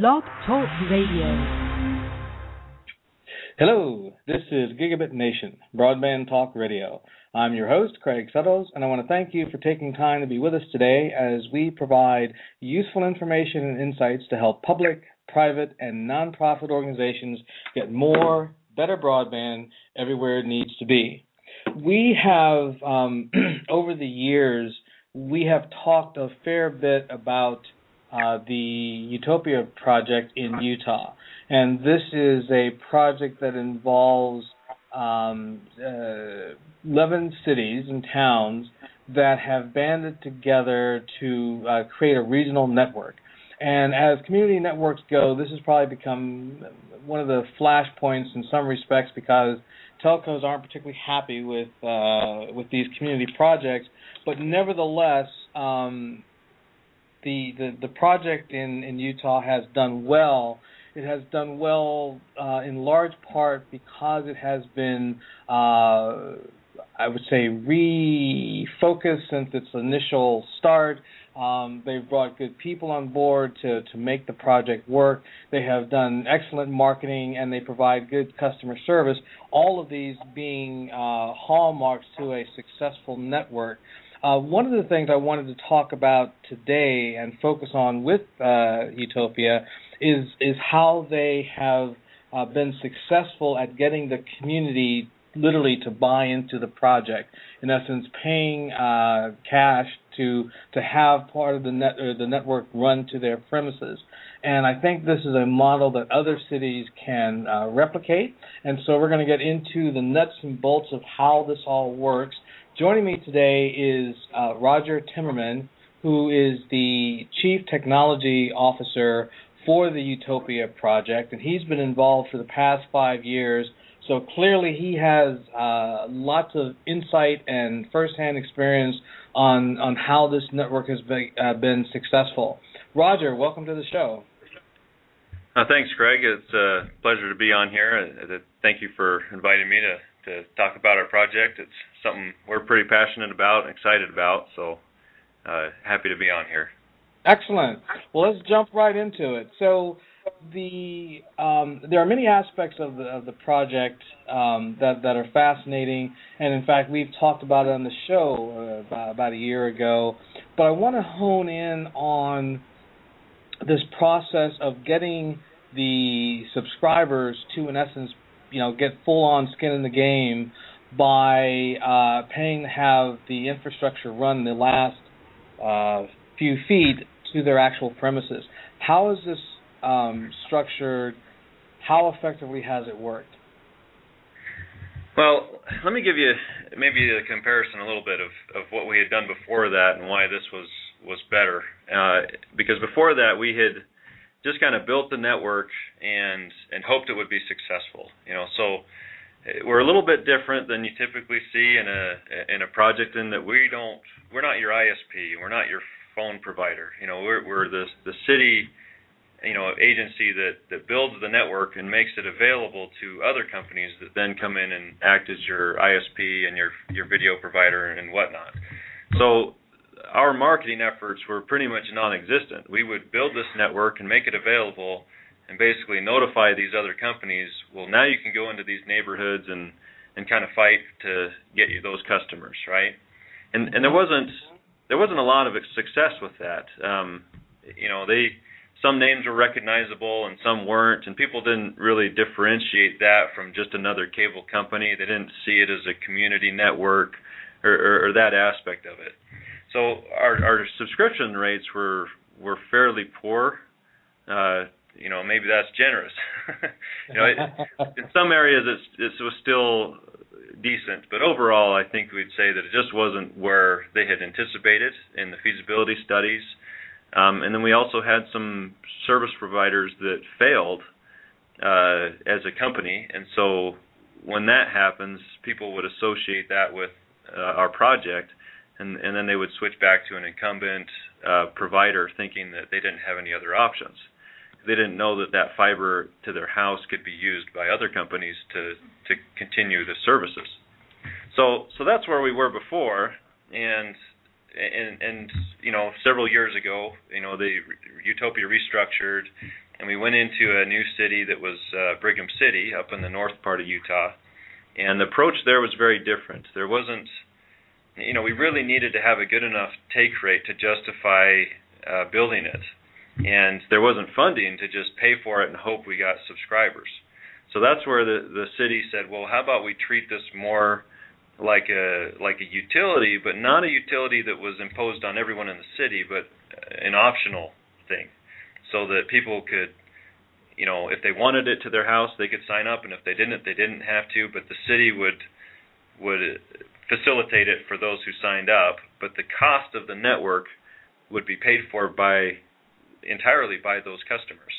Blog Talk Radio. Hello, this is Gigabit Nation, Broadband Talk Radio. I'm your host, Craig Settles, and I want to thank you for taking time to be with us today as we provide useful information and insights to help public, private, and nonprofit organizations get more, better broadband everywhere it needs to be. We have, um, over the years, we have talked a fair bit about uh, the Utopia project in Utah. And this is a project that involves um, uh, 11 cities and towns that have banded together to uh, create a regional network. And as community networks go, this has probably become one of the flashpoints in some respects because telcos aren't particularly happy with uh, with these community projects. But nevertheless, um, the, the the project in in Utah has done well. It has done well uh, in large part because it has been, uh, I would say, refocused since its initial start. Um, they've brought good people on board to to make the project work. They have done excellent marketing and they provide good customer service. All of these being uh, hallmarks to a successful network. Uh, one of the things I wanted to talk about today and focus on with uh, Utopia is is how they have uh, been successful at getting the community literally to buy into the project. In essence, paying uh, cash to to have part of the net or the network run to their premises. And I think this is a model that other cities can uh, replicate. And so we're going to get into the nuts and bolts of how this all works Joining me today is uh, Roger Timmerman, who is the Chief Technology Officer for the Utopia project, and he's been involved for the past five years. So clearly, he has uh, lots of insight and firsthand experience on on how this network has been, uh, been successful. Roger, welcome to the show. Uh, thanks, Greg. It's a pleasure to be on here. Uh, thank you for inviting me to to talk about our project. It's something we're pretty passionate about and excited about. So uh, happy to be on here. Excellent. Well, let's jump right into it. So the um, there are many aspects of the of the project um, that that are fascinating, and in fact, we've talked about it on the show uh, about, a year ago. But I want to hone in on this process of getting the subscribers to, in essence, you know, get full on skin in the game by uh, paying to have the infrastructure run the last uh, few feet to their actual premises. How is this um, structured? How effectively has it worked? Well, let me give you maybe a comparison a little bit of, of what we had done before that and why this was was better. Uh, because before that, we had just kind of built the network and and hoped it would be successful. You know, so we're a little bit different than you typically see in a in a project in that we don't we're not your ISP, we're not your phone provider. You know, we're we're the the city you know agency that that builds the network and makes it available to other companies that then come in and act as your ISP and your your video provider and whatnot. So our marketing efforts were pretty much non-existent. We would build this network and make it available and basically notify these other companies, well, now you can go into these neighborhoods and and kind of fight to get you those customers, right? And and there wasn't there wasn't a lot of success with that. Um, you know, they some names were recognizable and some weren't, and people didn't really differentiate that from just another cable company. They didn't see it as a community network or, or, or that aspect of it. So our our subscription rates were were fairly poor. Uh, you know maybe that's generous. you know, it, in some areas it's it was still decent, but overall I think we'd say that it just wasn't where they had anticipated in the feasibility studies. Um, and then we also had some service providers that failed uh, as a company, and so when that happens, people would associate that with uh, our project, and, and then they would switch back to an incumbent uh, provider, thinking that they didn't have any other options. They didn't know that that fiber to their house could be used by other companies to to continue the services. So so that's where we were before, and and and you know several years ago, you know the Utopia restructured, and we went into a new city that was uh, Brigham City up in the north part of Utah. And the approach there was very different. There wasn't, you know, we really needed to have a good enough take rate to justify uh, building it, and there wasn't funding to just pay for it and hope we got subscribers. So that's where the the city said, well, how about we treat this more like a like a utility, but not a utility that was imposed on everyone in the city, but an optional thing, so that people could, you know, if they wanted it to their house, they could sign up, and if they didn't, they didn't have to. But the city would would facilitate it for those who signed up, but the cost of the network would be paid for by entirely by those customers.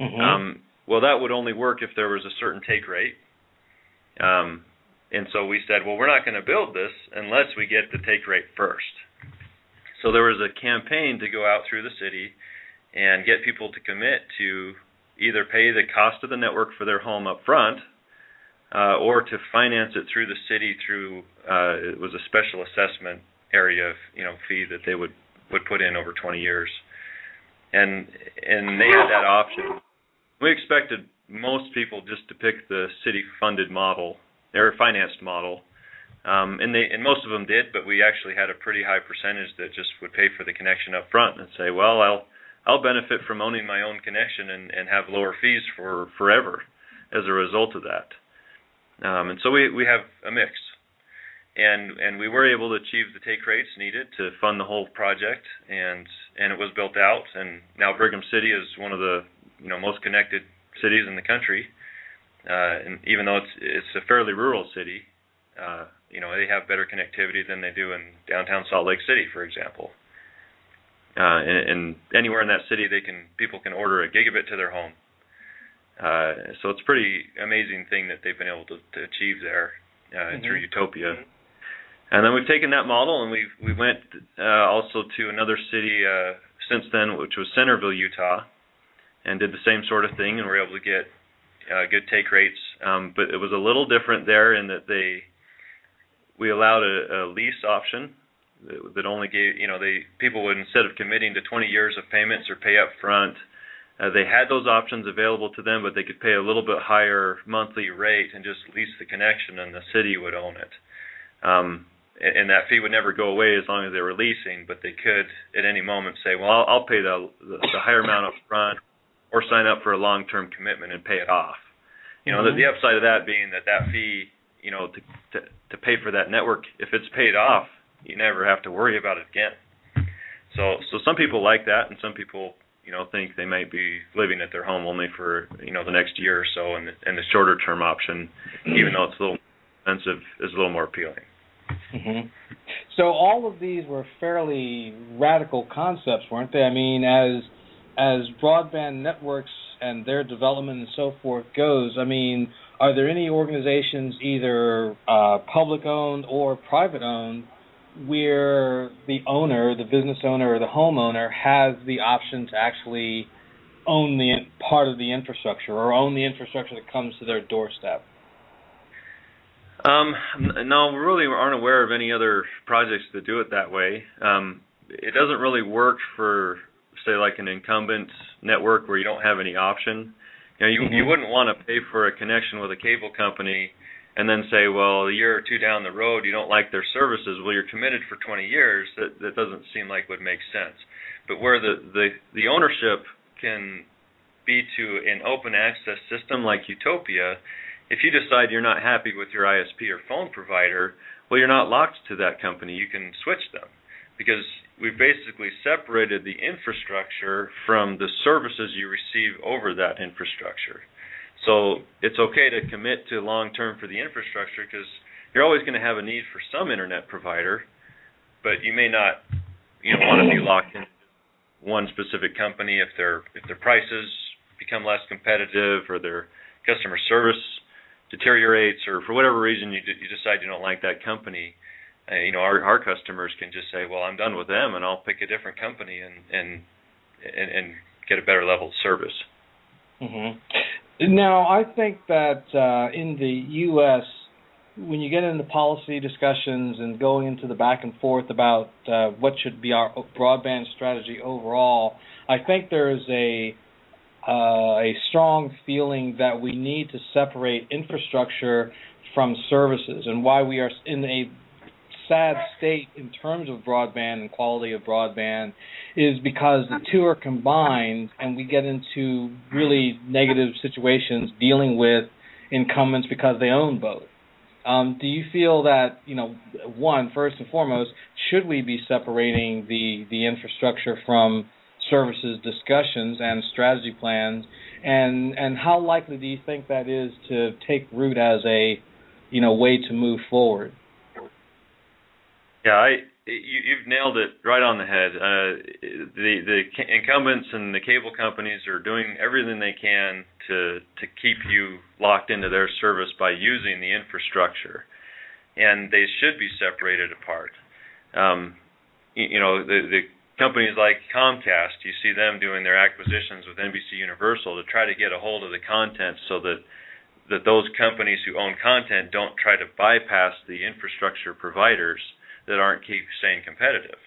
Mm-hmm. Um, well, that would only work if there was a certain take rate. Um, and so we said, well, we're not going to build this unless we get the take rate first. So there was a campaign to go out through the city and get people to commit to either pay the cost of the network for their home up front uh, or to finance it through the city through uh, it was a special assessment area of you know fee that they would would put in over 20 years, and and they had that option. We expected most people just to pick the city funded model their financed model. Um, and they and most of them did, but we actually had a pretty high percentage that just would pay for the connection up front and say, well, I'll I'll benefit from owning my own connection and, and have lower fees for forever as a result of that. Um, and so we we have a mix, and and we were able to achieve the take rates needed to fund the whole project, and and it was built out, and now Brigham City is one of the you know most connected cities in the country uh, and even though it's it's a fairly rural city, uh, you know they have better connectivity than they do in downtown Salt Lake City, for example. Uh, and, and anywhere in that city, they can people can order a gigabit to their home. Uh, so it's a pretty amazing thing that they've been able to, to achieve there uh, mm-hmm. through Utopia. And then we've taken that model and we we went uh, also to another city uh, since then, which was Centerville, Utah, and did the same sort of thing, and were able to get uh, good take rates, um, but it was a little different there in that they we allowed a, a lease option that, that only gave you know they people would instead of committing to 20 years of payments or pay up front, uh, they had those options available to them, but they could pay a little bit higher monthly rate and just lease the connection, and the city would own it. Um, and that fee would never go away as long as they were leasing, but they could at any moment say, "Well, I'll, I'll pay the, the the higher amount up front, or sign up for a long-term commitment and pay it off. You know, mm-hmm. the, the upside of that being that that fee, you know, to, to to pay for that network, if it's paid off, you never have to worry about it again. So so some people like that, and some people you know think they might be living at their home only for you know the next year or so, and the, and the shorter term option, even though it's a little expensive, is a little more appealing. Mm-hmm. So all of these were fairly radical concepts, weren't they? I mean, as as broadband networks and their development and so forth goes, I mean, are there any organizations, either uh, public owned or private owned, where the owner, the business owner or the homeowner, has the option to actually own the part of the infrastructure or own the infrastructure that comes to their doorstep? Um, no, we really aren't aware of any other projects that do it that way. Um, it doesn't really work for say like an incumbent network where you don't have any option. You know, you mm-hmm. you wouldn't want to pay for a connection with a cable company and then say, well, a year or two down the road you don't like their services. Well, you're committed for 20 years. That that doesn't seem like would make sense. But where the the the ownership can be to an open access system like Utopia, if you decide you're not happy with your ISP or phone provider, well, you're not locked to that company. You can switch them because we've basically separated the infrastructure from the services you receive over that infrastructure. So it's okay to commit to long term for the infrastructure because you're always going to have a need for some internet provider, but you may not you know want to be locked in one specific company if their if their prices become less competitive or their customer service deteriorates or for whatever reason you you decide you don't like that company uh, you know our our customers can just say, well, I'm done with them, and I'll pick a different company and and and, and get a better level of service. Mm-hmm. Now, I think that uh, in the U.S., when you get into policy discussions and going into the back and forth about uh, what should be our broadband strategy overall, I think there's a uh, a strong feeling that we need to separate infrastructure from services, and why we are in a sad state in terms of broadband and quality of broadband is because the two are combined and we get into really negative situations dealing with incumbents because they own both. Um, do you feel that you know one first and foremost should we be separating the the infrastructure from services discussions and strategy plans and and how likely do you think that is to take root as a you know way to move forward yeah i you, you've nailed it right on the head. Uh, the the incumbents and the cable companies are doing everything they can to to keep you locked into their service by using the infrastructure. And they should be separated apart. Um, you, you know the the companies like Comcast, you see them doing their acquisitions with NBC Universal to try to get a hold of the content so that that those companies who own content don't try to bypass the infrastructure providers that aren't keep staying competitive.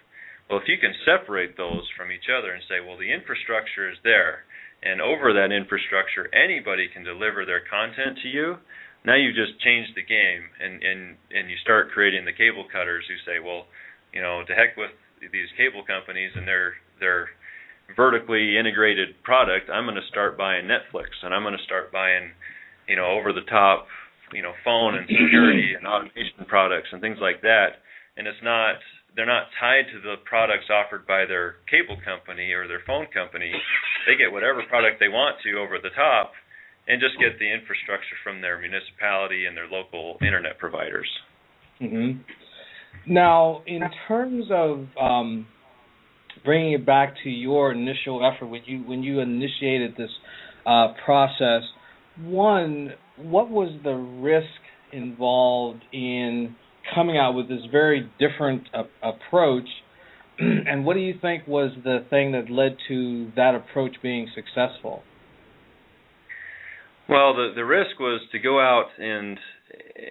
Well, if you can separate those from each other and say, well, the infrastructure is there, and over that infrastructure, anybody can deliver their content to you. Now you just change the game, and and and you start creating the cable cutters who say, well, you know, to heck with these cable companies and their their vertically integrated product, I'm going to start buying Netflix and I'm going to start buying, you know, over the top, you know, phone and security and automation products and things like that. And it's not they're not tied to the products offered by their cable company or their phone company. They get whatever product they want to over the top and just get the infrastructure from their municipality and their local internet providers. Mm-hmm. Now, in terms of um, bringing it back to your initial effort when you when you initiated this uh, process, one, what was the risk involved in coming out with this very different uh, approach? and what do you think was the thing that led to that approach being successful? Well, the the risk was to go out and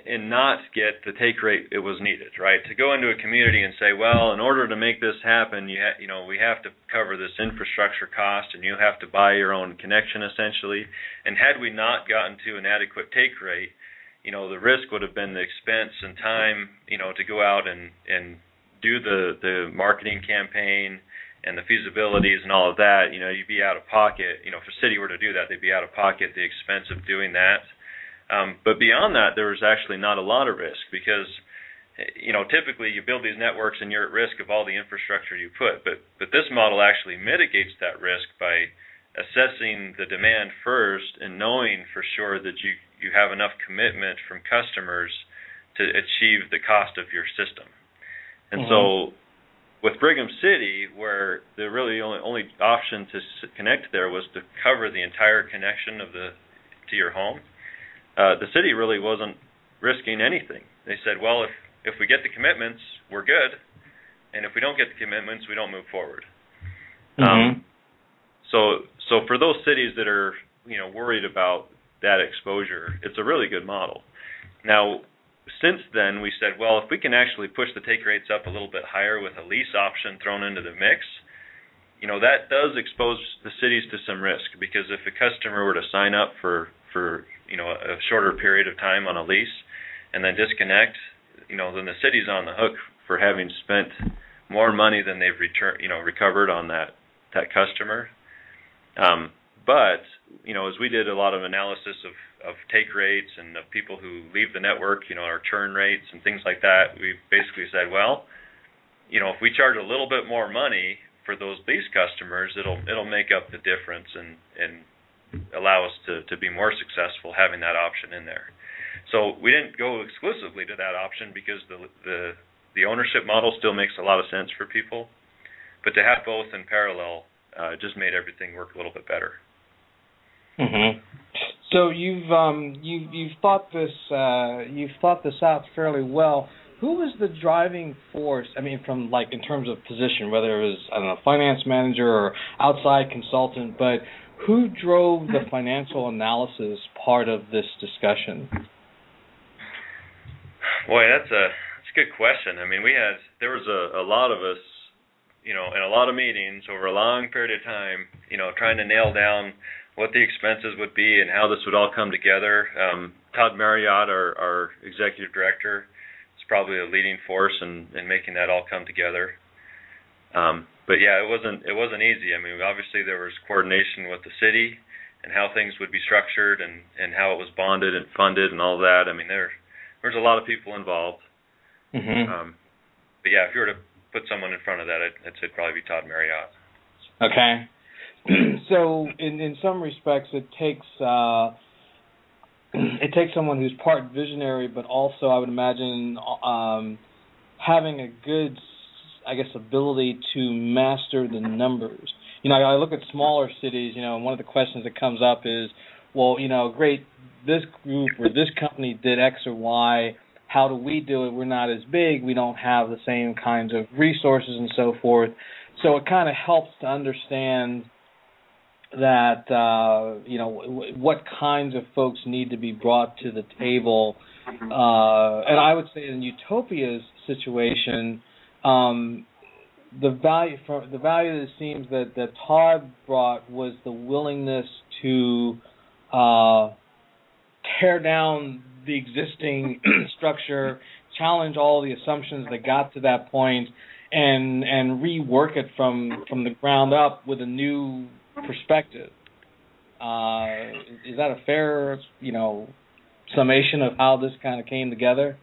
and not get the take rate it was needed, right? To go into a community and say, well, in order to make this happen, you ha- you know, we have to cover this infrastructure cost, and you have to buy your own connection essentially. And had we not gotten to an adequate take rate, you know, the risk would have been the expense and time, you know, to go out and and do the the marketing campaign and the feasibilities and all of that. You know, you'd be out of pocket. You know, if a city were to do that, they'd be out of pocket the expense of doing that um, but beyond that, there was actually not a lot of risk because you know typically you build these networks and you're at risk of all the infrastructure you put. But but this model actually mitigates that risk by assessing the demand first and knowing for sure that you you have enough commitment from customers to achieve the cost of your system. And mm-hmm. so with Brigham City, where the really only only option to connect there was to cover the entire connection of the to your home, uh, the city really wasn't risking anything. They said, well, if if we get the commitments, we're good, and if we don't get the commitments, we don't move forward. Mm-hmm. Um, so so for those cities that are you know worried about that exposure, it's a really good model. Now, since then, we said, well, if we can actually push the take rates up a little bit higher with a lease option thrown into the mix, you know that does expose the cities to some risk because if a customer were to sign up for for you know a shorter period of time on a lease and then disconnect, you know, then the city's on the hook for having spent more money than they've returned, you know, recovered on that that customer. Um, but you know, as we did a lot of analysis of of take rates and of people who leave the network, you know, our churn rates and things like that, we basically said, well, you know, if we charge a little bit more money for those lease customers, it'll it'll make up the difference and and allow us to, to be more successful having that option in there. So we didn't go exclusively to that option because the the the ownership model still makes a lot of sense for people, but to have both in parallel uh, just made everything work a little bit better. Mm-hmm. So you've um, you you've thought this uh, you've thought this out fairly well. Who was the driving force? I mean, from like in terms of position, whether it was I don't know, finance manager or outside consultant, but who drove the financial analysis part of this discussion? Boy, that's a that's a good question. I mean, we had there was a, a lot of us, you know, in a lot of meetings over a long period of time, you know, trying to nail down what the expenses would be and how this would all come together. Um, Todd Marriott, our, our executive director, is probably a leading force in, in making that all come together. Um, but yeah, it wasn't it wasn't easy. I mean, obviously there was coordination with the city and how things would be structured and and how it was bonded and funded and all that. I mean, there there's a lot of people involved. Mm-hmm. Um, but yeah, if you were to put someone in front of that, I'd, I'd say probably be Todd Marriott. Okay. so in in some respects, it takes uh, it takes someone who's part visionary, but also I would imagine um, having a good, I guess, ability to master the numbers. You know, I look at smaller cities. You know, and one of the questions that comes up is, well, you know, great, this group or this company did X or Y. How do we do it? We're not as big. We don't have the same kinds of resources and so forth. So it kind of helps to understand that uh, you know w- what kinds of folks need to be brought to the table. Uh, and I would say in Utopia's situation, um, the value for the value that it seems that that Todd brought was the willingness to uh, tear down the existing structure, challenge all the assumptions that got to that point, and and rework it from from the ground up with a new perspective. Uh, is that a fair, you know, summation of how this kind of came together?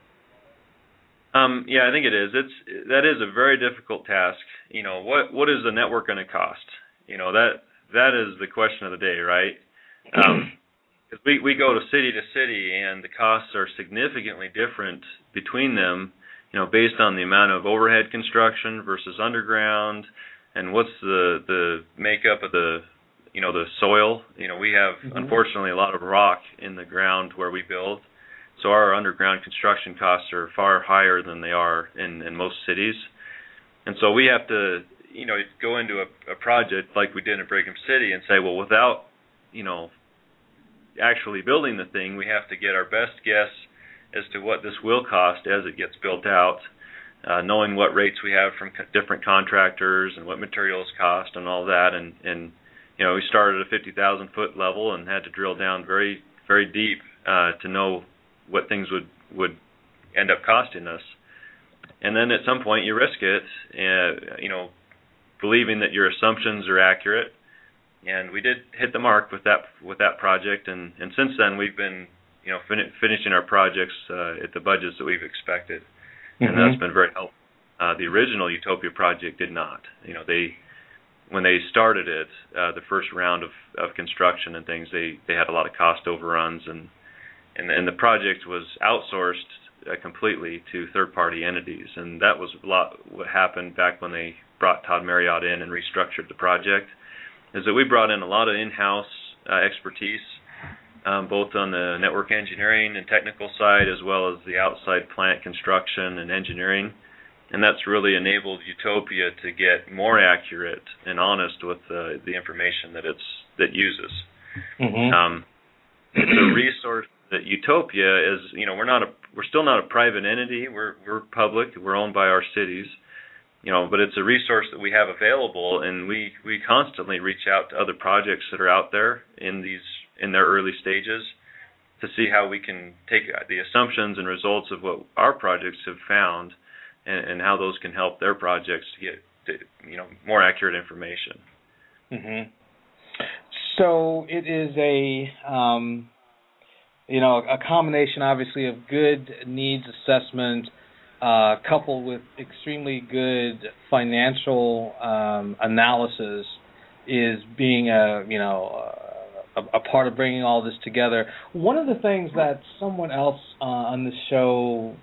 Um, yeah, I think it is. It's that is a very difficult task. You know, what what is the network going to cost? You know that that is the question of the day, right? Um, cause we we go to city to city, and the costs are significantly different between them. You know, based on the amount of overhead construction versus underground, and what's the the makeup of the you know the soil. You know, we have mm-hmm. unfortunately a lot of rock in the ground where we build so our underground construction costs are far higher than they are in, in most cities. And so we have to, you know, go into a, a project like we did in Brigham City and say, well, without, you know, actually building the thing, we have to get our best guess as to what this will cost as it gets built out, uh, knowing what rates we have from co- different contractors and what materials cost and all that. And, and you know, we started at a 50,000 foot level and had to drill down very, very deep uh, to know what things would would end up costing us. And then at some point you risk it, uh, you know, believing that your assumptions are accurate. And we did hit the mark with that with that project, and and since then we've been you know fin- finishing our projects uh, at the budgets that we've expected, and mm-hmm. that's been very helpful. Uh, the original Utopia project did not. You know, they when they started it, uh, the first round of, of construction and things, they they had a lot of cost overruns and and and the project was outsourced uh, completely to third-party entities, and that was a lot what happened back when they brought Todd Marriott in and restructured the project. Is that we brought in a lot of in-house uh, expertise, um, both on the network engineering and technical side, as well as the outside plant construction and engineering, and that's really enabled Utopia to get more accurate and honest with uh, the information that it's that uses. Mm-hmm. Um, it's a resource that Utopia is, you know, we're not a we're still not a private entity. We're we're public. We're owned by our cities. You know, but it's a resource that we have available and we we constantly reach out to other projects that are out there in these in their early stages to see how we can take the assumptions and results of what our projects have found and, and how those can help their projects to get to, you know more accurate information. Mm-hmm. So it is a um you know, a combination obviously of good needs assessment uh, coupled with extremely good financial um, analysis is being a you know a, a, part of bringing all this together. One of the things that someone else uh, on the show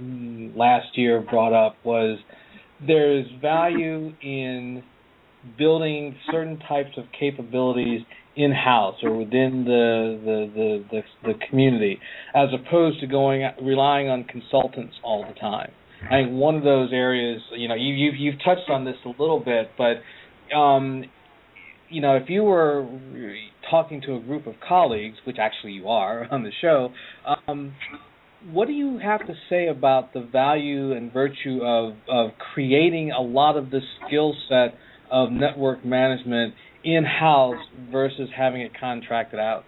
mm, last year brought up was there's value in building certain types of capabilities in house or within the, the the, the the community, as opposed to going relying on consultants all the time. I think one of those areas, you know, you, you've you've touched on this a little bit, but um, you know, if you were talking to a group of colleagues, which actually you are on the show, um, what do you have to say about the value and virtue of of creating a lot of the skill set of network management in house versus having it contracted out?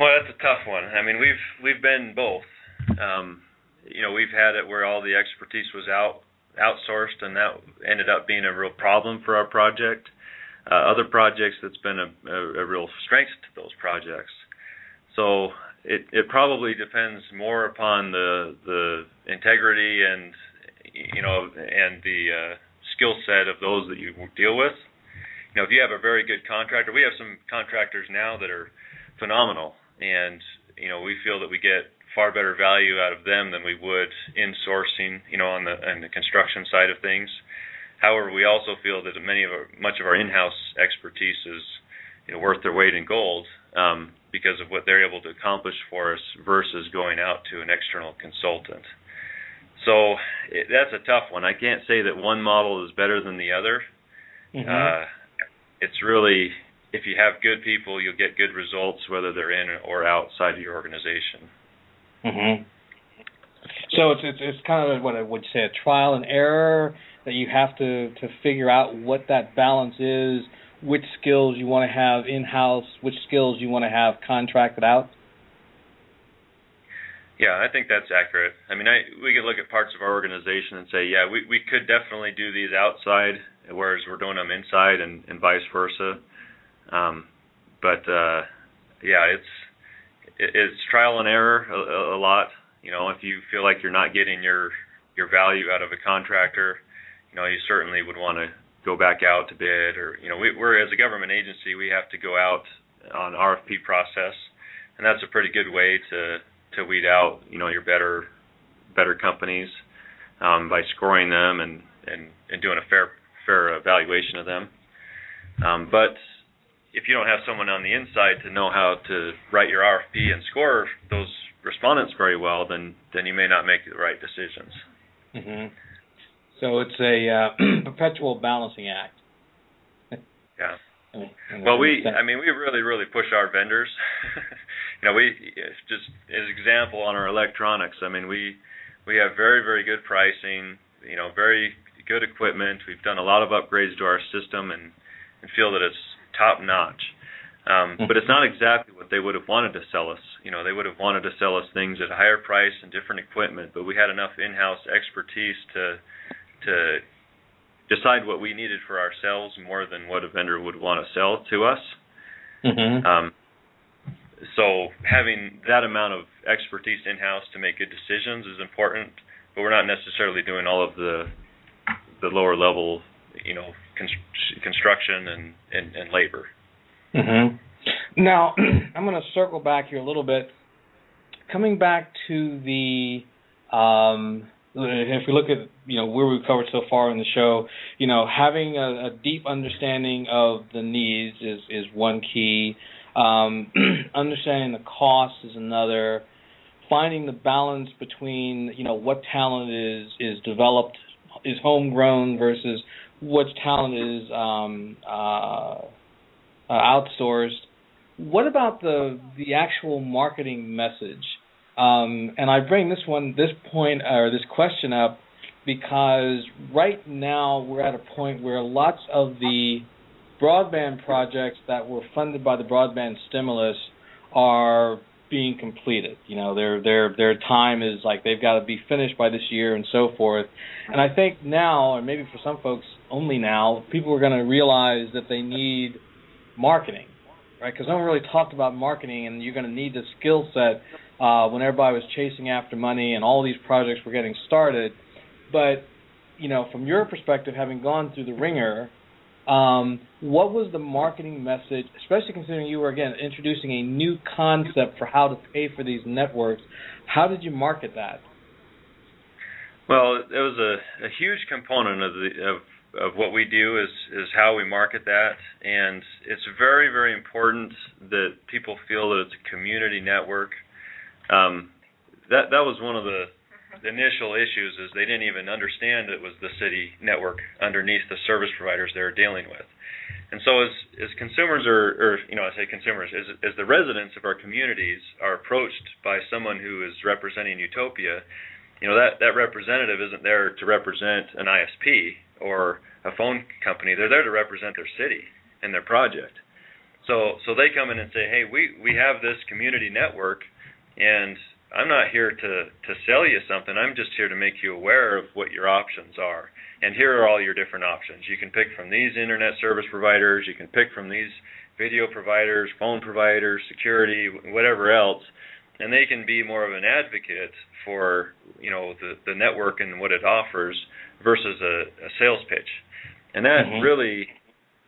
Well, that's a tough one. I mean, we've we've been both. Um, you know, we've had it where all the expertise was out outsourced, and that ended up being a real problem for our project. Uh, other projects, that's been a, a, a real strength to those projects. So it it probably depends more upon the the integrity and you know and the uh, skill set of those that you deal with. You know, if you have a very good contractor, we have some contractors now that are phenomenal, and you know we feel that we get far better value out of them than we would in sourcing, you know, on the on the construction side of things. However, we also feel that many of our, much of our in-house expertise is you know, worth their weight in gold um, because of what they're able to accomplish for us versus going out to an external consultant. So it, that's a tough one. I can't say that one model is better than the other. Mm-hmm. Uh, it's really if you have good people, you'll get good results whether they're in or outside of your organization. Mm-hmm. So it's, it's it's kind of what I would say a trial and error that you have to to figure out what that balance is, which skills you want to have in house, which skills you want to have contracted out. Yeah, I think that's accurate. I mean, I we could look at parts of our organization and say, yeah, we we could definitely do these outside, whereas we're doing them inside, and and vice versa. Um, but uh, yeah, it's it's trial and error a, a lot. You know, if you feel like you're not getting your your value out of a contractor, you know, you certainly would want to go back out to bid, or you know, we, we're as a government agency, we have to go out on RFP process, and that's a pretty good way to to weed out, you know, your better better companies um, by scoring them and and and doing a fair fair evaluation of them. Um, but if you don't have someone on the inside to know how to write your RFP and score those respondents very well, then then you may not make the right decisions. Mm-hmm. So it's a uh, perpetual balancing act. yeah. Well, we I mean we really really push our vendors. you know, we just as example on our electronics. I mean we we have very very good pricing. You know, very good equipment. We've done a lot of upgrades to our system and and feel that it's top notch. Um, hmm. but it's not exactly what they would have wanted to sell us. You know, they would have wanted to sell us things at a higher price and different equipment, but we had enough in-house expertise to to decide what we needed for ourselves more than what a vendor would want to sell to us. Mm-hmm. Um, so having that amount of expertise in-house to make good decisions is important, but we're not necessarily doing all of the the lower level, you know, construction and, and, and labor. Mm-hmm. Now, I'm going to circle back here a little bit. Coming back to the, um, if we look at you know where we've covered so far in the show, you know, having a, a deep understanding of the needs is is one key. Um, understanding the cost is another. Finding the balance between you know what talent is is developed is homegrown versus which talent is um, uh, uh, outsourced. What about the the actual marketing message? Um, and I bring this one, this point, or this question up because right now we're at a point where lots of the broadband projects that were funded by the broadband stimulus are being completed. You know, their their their time is like they've got to be finished by this year and so forth. And I think now, and maybe for some folks only now, people are going to realize that they need marketing, right? Because no one really talked about marketing, and you're going to need the skill set uh, when everybody was chasing after money and all these projects were getting started. But you know, from your perspective, having gone through the wringer um, what was the marketing message, especially considering you were again introducing a new concept for how to pay for these networks? How did you market that? Well, it was a, a huge component of the of of what we do is is how we market that, and it's very very important that people feel that it's a community network. Um, that that was one of the the initial issues is they didn't even understand it was the city network underneath the service providers they were dealing with. And so as as consumers are or you know I say consumers as as the residents of our communities are approached by someone who is representing Utopia, you know that that representative isn't there to represent an ISP or a phone company. They're there to represent their city and their project. So so they come in and say, hey, we we have this community network, and I'm not here to to sell you something. I'm just here to make you aware of what your options are. And here are all your different options. You can pick from these internet service providers. You can pick from these video providers, phone providers, security, whatever else. And they can be more of an advocate for you know the the network and what it offers versus a, a sales pitch. And that mm-hmm. really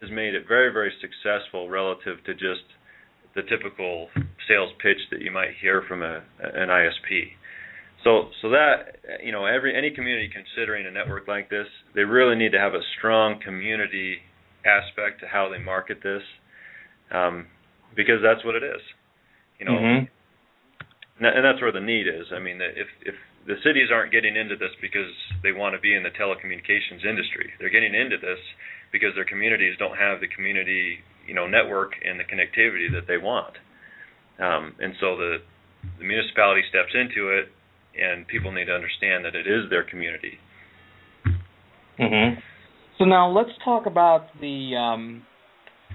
has made it very, very successful relative to just the typical sales pitch that you might hear from a, an ISP. So, so that you know, every any community considering a network like this, they really need to have a strong community aspect to how they market this, um, because that's what it is. You know, mm-hmm. And that's where the need is. I mean, if if the cities aren't getting into this because they want to be in the telecommunications industry, they're getting into this because their communities don't have the community you know network and the connectivity that they want. Um, and so the the municipality steps into it, and people need to understand that it is their community. Mm-hmm. So now let's talk about the um,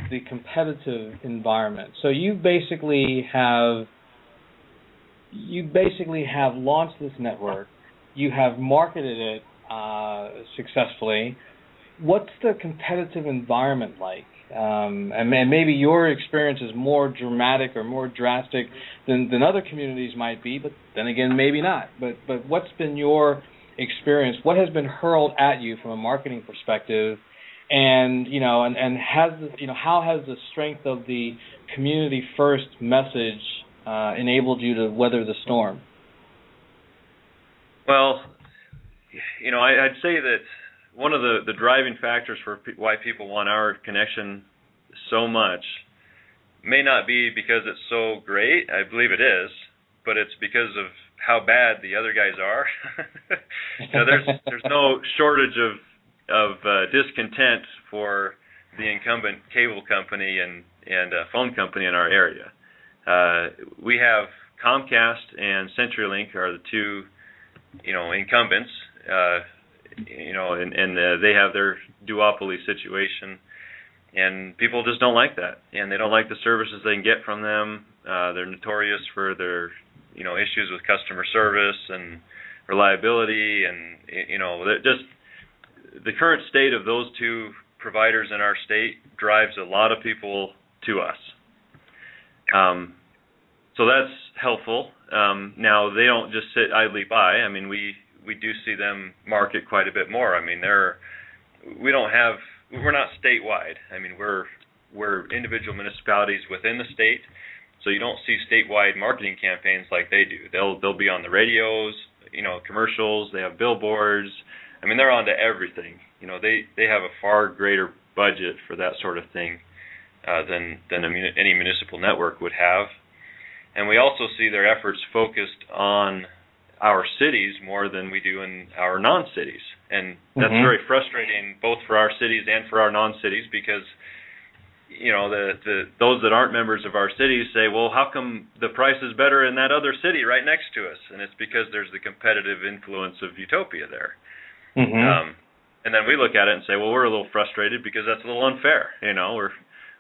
the competitive environment. So you basically have you basically have launched this network. You have marketed it uh, successfully what's the competitive environment like? Um, and, and, maybe your experience is more dramatic or more drastic than, than other communities might be, but then again, maybe not. But but what's been your experience? What has been hurled at you from a marketing perspective? And you know, and, and has you know how has the strength of the community first message uh, enabled you to weather the storm? Well, you know, I, I'd say that one of the the driving factors for why people want our connection so much may not be because it's so great. I believe it is, but it's because of how bad the other guys are. know, there's there's no shortage of of uh, discontent for the incumbent cable company and and uh, phone company in our area. Uh, we have Comcast and CenturyLink are the two, you know, incumbents. Uh, you know, and and uh, they have their duopoly situation, and people just don't like that, and they don't like the services they can get from them. Uh, they're notorious for their, you know, issues with customer service and reliability, and you know, just the current state of those two providers in our state drives a lot of people to us. Um, so that's helpful. Um, now they don't just sit idly by. I mean, we we do see them market quite a bit more. I mean, they're we don't have we're not statewide. I mean, we're we're individual municipalities within the state, so you don't see statewide marketing campaigns like they do. They'll they'll be on the radios, you know, commercials. They have billboards. I mean, they're on to everything. You know, they they have a far greater budget for that sort of thing uh, than than a, any municipal network would have. And we also see their efforts focused on our cities more than we do in our non-cities, and that's mm-hmm. very frustrating both for our cities and for our non-cities because you know the the those that aren't members of our cities say, well, how come the price is better in that other city right next to us? And it's because there's the competitive influence of utopia there. Mm-hmm. Um, and then we look at it and say, well, we're a little frustrated because that's a little unfair. You know, we're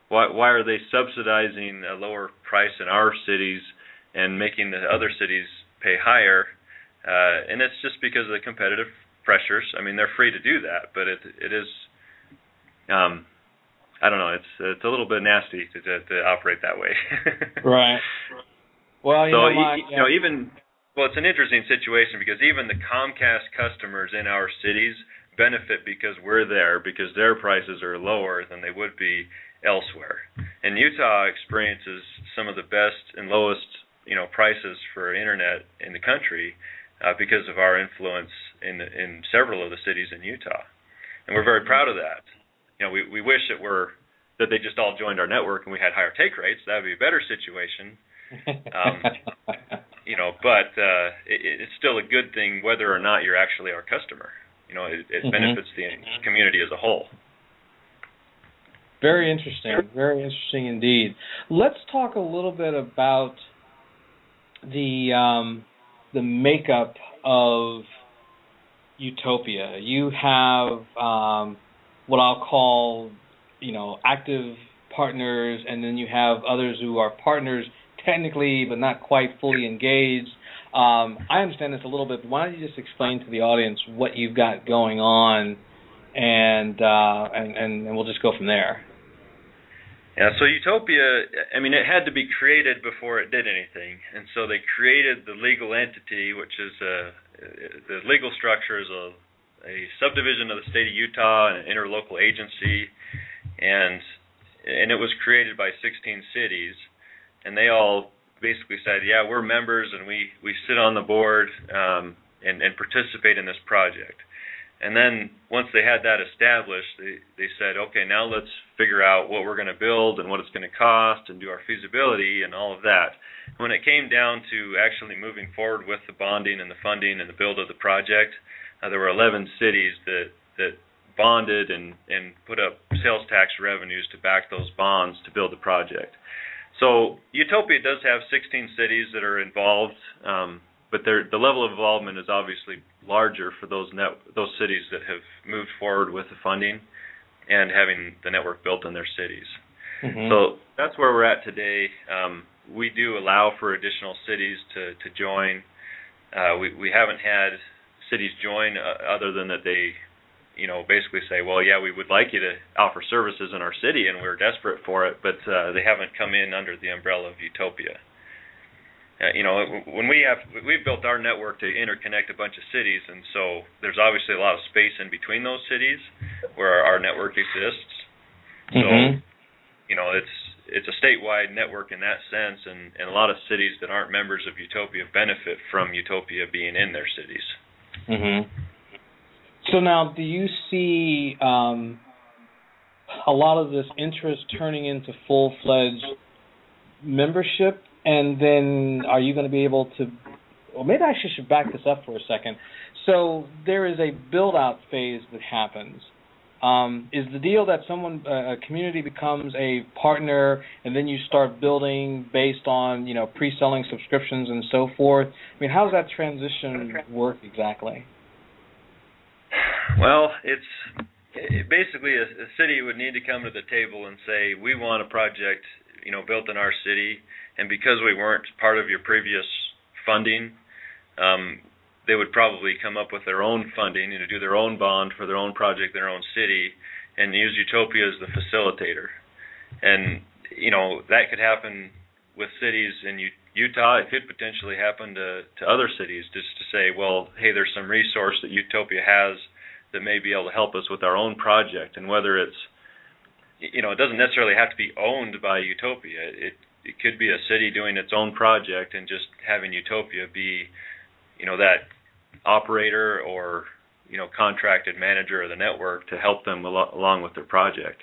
why why are they subsidizing a lower price in our cities and making the other cities pay higher uh, and it's just because of the competitive pressures. I mean, they're free to do that, but it it is, um, I don't know, it's it's a little bit nasty to to, to operate that way. right. Well, you so know, my, you, you know, even well, it's an interesting situation because even the Comcast customers in our cities benefit because we're there because their prices are lower than they would be elsewhere. And Utah experiences some of the best and lowest, you know, prices for internet in the country uh, because of our influence in in several of the cities in Utah, and we're very proud of that. You know, we we wish it were that they just all joined our network and we had higher take rates. That would be a better situation. Um, you know, but uh, it, it's still a good thing whether or not you're actually our customer. You know, it, it mm-hmm. benefits the community as a whole. Very interesting. Very interesting indeed. Let's talk a little bit about the um, the makeup of Utopia. You have um, what I'll call, you know, active partners, and then you have others who are partners technically, but not quite fully engaged. Um, I understand this a little bit, but why don't you just explain to the audience what you've got going on, and uh, and, and, and we'll just go from there. Yeah, so Utopia, I mean, it had to be created before it did anything, and so they created the legal entity, which is a the legal structure is a a subdivision of the state of Utah, an interlocal agency, and and it was created by 16 cities, and they all basically said, yeah, we're members and we we sit on the board um, and and participate in this project. And then once they had that established, they, they said, okay, now let's figure out what we're going to build and what it's going to cost and do our feasibility and all of that. When it came down to actually moving forward with the bonding and the funding and the build of the project, uh, there were 11 cities that that bonded and and put up sales tax revenues to back those bonds to build the project. So Utopia does have 16 cities that are involved. Um, but the level of involvement is obviously larger for those net those cities that have moved forward with the funding and having the network built in their cities. Mm-hmm. So that's where we're at today. Um, we do allow for additional cities to to join. Uh, we we haven't had cities join uh, other than that they you know basically say well yeah we would like you to offer services in our city and we're desperate for it but uh, they haven't come in under the umbrella of utopia uh, you know, when we have we've built our network to interconnect a bunch of cities, and so there's obviously a lot of space in between those cities where our, network exists. So, mm-hmm. you know, it's it's a statewide network in that sense, and, and a lot of cities that aren't members of Utopia benefit from Utopia being in their cities. Mm-hmm. So now, do you see um, a lot of this interest turning into full fledged membership and then are you going to be able to well maybe I should back this up for a second. So there is a build out phase that happens. Um, is the deal that someone a community becomes a partner and then you start building based on you know pre-selling subscriptions and so forth? I mean, how does that transition work exactly? Well, it's it, basically a, a city would need to come to the table and say we want a project you know built in our city and because we weren't part of your previous funding, um, they would probably come up with their own funding, you know, do their own bond for their own project, their own city, and use Utopia as the facilitator. And you know that could happen with cities in Utah. It could potentially happen to to other cities, just to say, well, hey, there's some resource that Utopia has that may be able to help us with our own project, and whether it's you know, it doesn't necessarily have to be owned by Utopia. It it could be a city doing its own project and just having Utopia be, you know, that operator or you know contracted manager of the network to help them al- along with their project.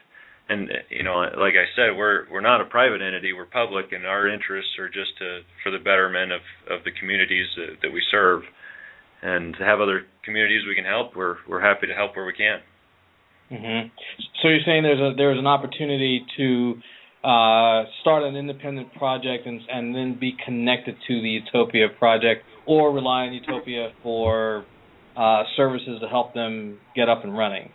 And you know, like I said, we're we're not a private entity; we're public, and our interests are just to for the betterment of of the communities that, that we serve. And to have other communities we can help, we're we're happy to help where we can. Mm-hmm. So you're saying there's a there's an opportunity to uh, start an independent project and, and then be connected to the Utopia project, or rely on Utopia for uh, services to help them get up and running.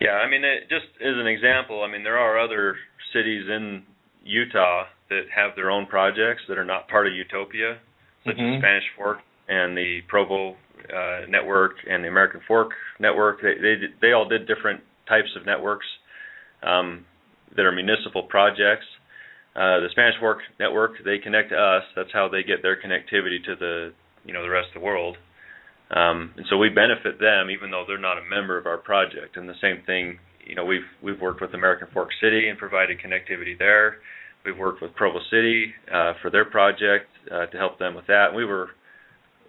Yeah, I mean, it, just as an example, I mean, there are other cities in Utah that have their own projects that are not part of Utopia, such mm-hmm. as Spanish Fork and the Provo uh, network and the American Fork network. They they they all did different types of networks. Um, that are municipal projects. Uh, the Spanish Fork Network, they connect to us. That's how they get their connectivity to the you know the rest of the world. Um, and so we benefit them even though they're not a member of our project. And the same thing, you know, we've we've worked with American Fork City and provided connectivity there. We've worked with Provo City uh, for their project uh, to help them with that. And we were,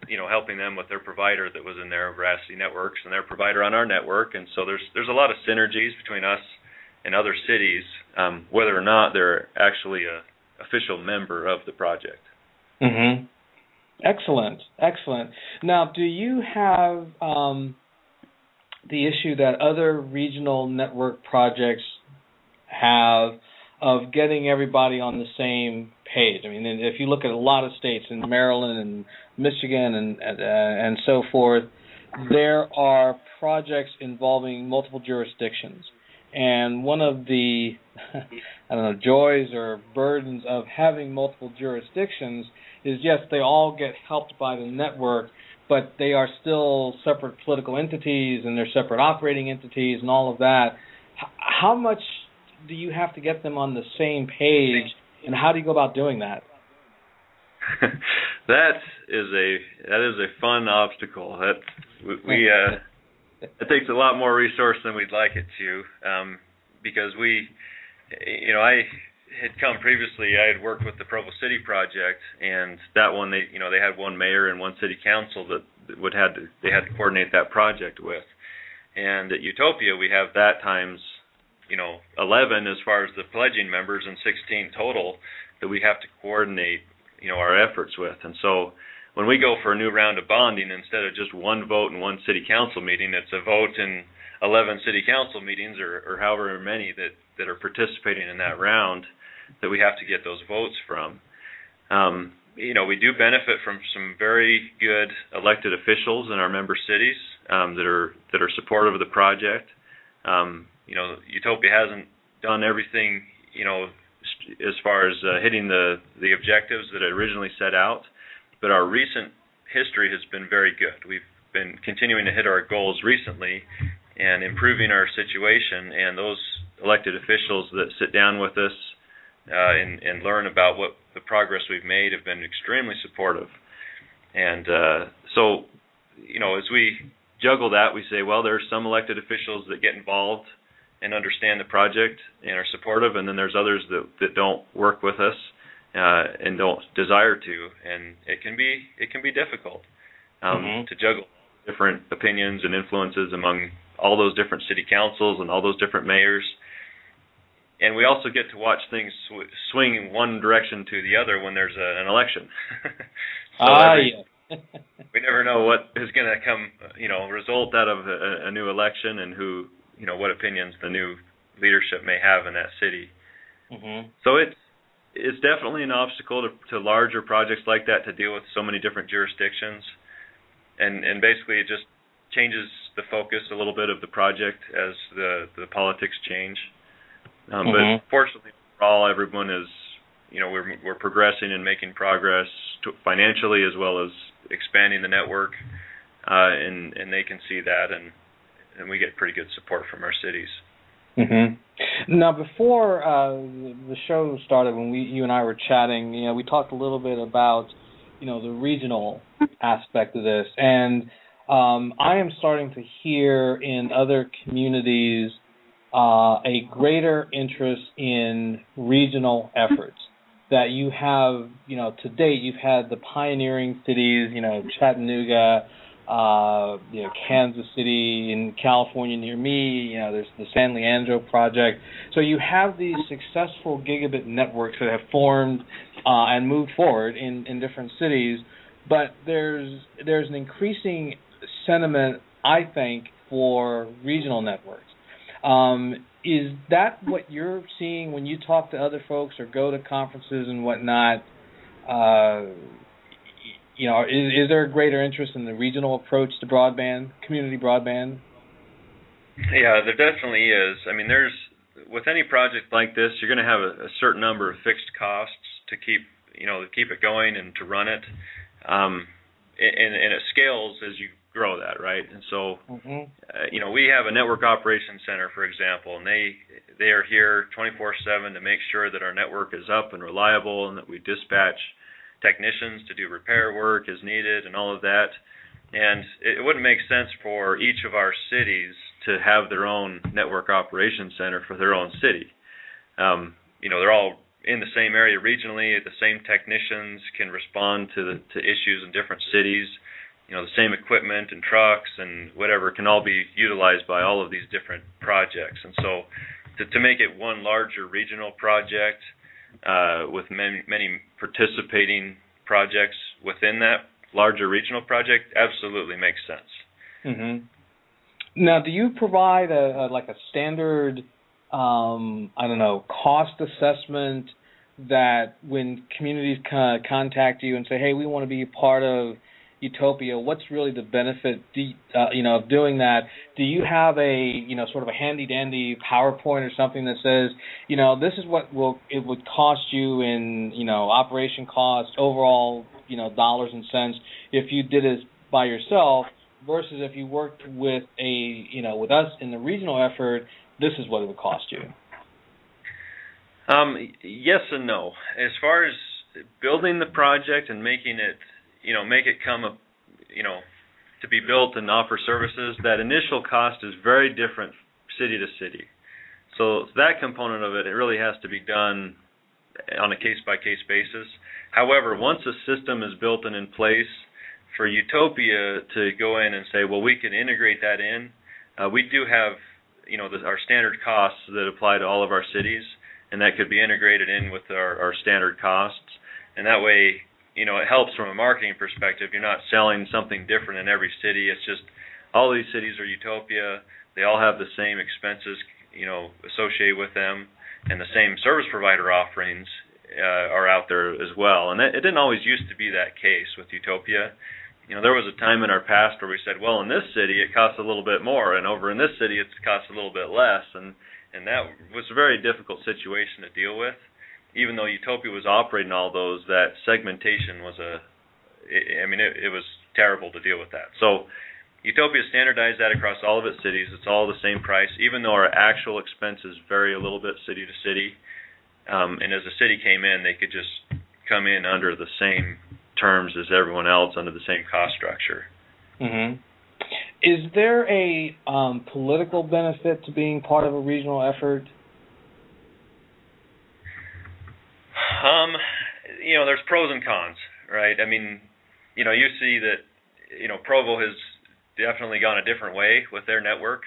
you know, helping them with their provider that was in their Veracity networks and their provider on our network. And so there's there's a lot of synergies between us in other cities, um, whether or not they're actually a official member of the project. Mm-hmm. Excellent, excellent. Now, do you have um, the issue that other regional network projects have of getting everybody on the same page? I mean, if you look at a lot of states in Maryland and Michigan and uh, and so forth, there are projects involving multiple jurisdictions. And one of the I don't know joys or burdens of having multiple jurisdictions is yes, they all get helped by the network, but they are still separate political entities and they're separate operating entities and all of that. How much do you have to get them on the same page, and how do you go about doing that? that is a that is a fun obstacle. That we, we uh, it takes a lot more resource than we'd like it to, um, because we, you know, I had come previously. I had worked with the Provo City project, and that one they, you know, they had one mayor and one city council that, would had to they had to coordinate that project with. And at Utopia, we have that times, you know, 11 as far as the pledging members and 16 total that we have to coordinate, you know, our efforts with. And so when we go for a new round of bonding, instead of just one vote in one city council meeting, it's a vote in 11 city council meetings or, or however many that, that are participating in that round that we have to get those votes from. Um, you know, we do benefit from some very good elected officials in our member cities um, that are that are supportive of the project. Um, you know, Utopia hasn't done everything, you know, as far as uh, hitting the the objectives that it originally set out but our recent history has been very good. We've been continuing to hit our goals recently and improving our situation. And those elected officials that sit down with us uh, and, and learn about what the progress we've made have been extremely supportive. And uh, so, you know, as we juggle that, we say, well, there are some elected officials that get involved and understand the project and are supportive, and then there's others that that don't work with us uh, and don't desire to, and it can be it can be difficult um, mm-hmm. to juggle different opinions and influences among all those different city councils and all those different mayors. And we also get to watch things sw- swing one direction to the other when there's a, an election. so ah, every, yeah. we never know what is going to come, you know, result out of a, a new election and who, you know, what opinions the new leadership may have in that city. Mm-hmm. So it's it's definitely an obstacle to, to larger projects like that to deal with so many different jurisdictions, and and basically it just changes the focus a little bit of the project as the the politics change. Um, mm-hmm. But fortunately, overall, everyone is you know we're we're progressing and making progress to, financially as well as expanding the network, uh, and and they can see that and and we get pretty good support from our cities. Mm-hmm. Now, before uh, the show started, when we you and I were chatting, you know, we talked a little bit about you know the regional aspect of this, and um, I am starting to hear in other communities uh, a greater interest in regional efforts. That you have, you know, to date, you've had the pioneering cities, you know, Chattanooga, uh, you know, Kansas City in California near me. You know, there's the San Leandro project. So you have these successful gigabit networks that have formed uh, and moved forward in, in different cities. But there's there's an increasing sentiment, I think, for regional networks. Um, is that what you're seeing when you talk to other folks or go to conferences and whatnot? Uh, you know, is, is there a greater interest in the regional approach to broadband, community broadband? Yeah, there definitely is. I mean, there's with any project like this, you're going to have a, a certain number of fixed costs to keep, you know, to keep it going and to run it. Um, and, and it scales as you grow that, right? And so, mm-hmm. uh, you know, we have a network operations center, for example, and they they are here 24/7 to make sure that our network is up and reliable, and that we dispatch technicians to do repair work as needed and all of that. And it wouldn't make sense for each of our cities to have their own network operations center for their own city. Um, you know, they're all in the same area regionally. The same technicians can respond to the, to issues in different cities. You know, the same equipment and trucks and whatever can all be utilized by all of these different projects. And so, to, to make it one larger regional project uh, with many, many participating projects within that larger regional project absolutely makes sense. Mm-hmm. Now, do you provide a, a like a standard, um, I don't know, cost assessment that when communities contact you and say, "Hey, we want to be part of Utopia, what's really the benefit, do, uh, you know, of doing that? Do you have a, you know, sort of a handy dandy PowerPoint or something that says, you know, this is what will it would cost you in, you know, operation cost, overall, you know, dollars and cents if you did it by yourself versus if you worked with a, you know, with us in the regional effort, this is what it would cost you. Um, yes and no. As far as building the project and making it, you know, make it come, up, you know, to be built and offer services, that initial cost is very different city to city. So that component of it, it really has to be done on a case by case basis. However, once a system is built and in place, for Utopia to go in and say, well, we can integrate that in, uh, we do have, you know, the, our standard costs that apply to all of our cities, and that could be integrated in with our, our standard costs and that way, you know, it helps from a marketing perspective. You're not selling something different in every city. It's just all these cities are utopia. They all have the same expenses, you know, associated with them, and the same service provider offerings uh, are out there as well. And that, it didn't always used to be that case with Utopia. You know, there was a time in our past where we said, well, in this city it costs a little bit more, and over in this city it costs a little bit less, and and that was a very difficult situation to deal with even though Utopia was operating all those, that segmentation was a, I mean, it, it was terrible to deal with that. So Utopia standardized that across all of its cities. It's all the same price, even though our actual expenses vary a little bit city to city. Um, and as the city came in, they could just come in under the same terms as everyone else under the same cost structure. Mm-hmm. Is there a um, political benefit to being part of a regional effort? Um, you know, there's pros and cons, right? I mean, you know, you see that, you know, Provo has definitely gone a different way with their network.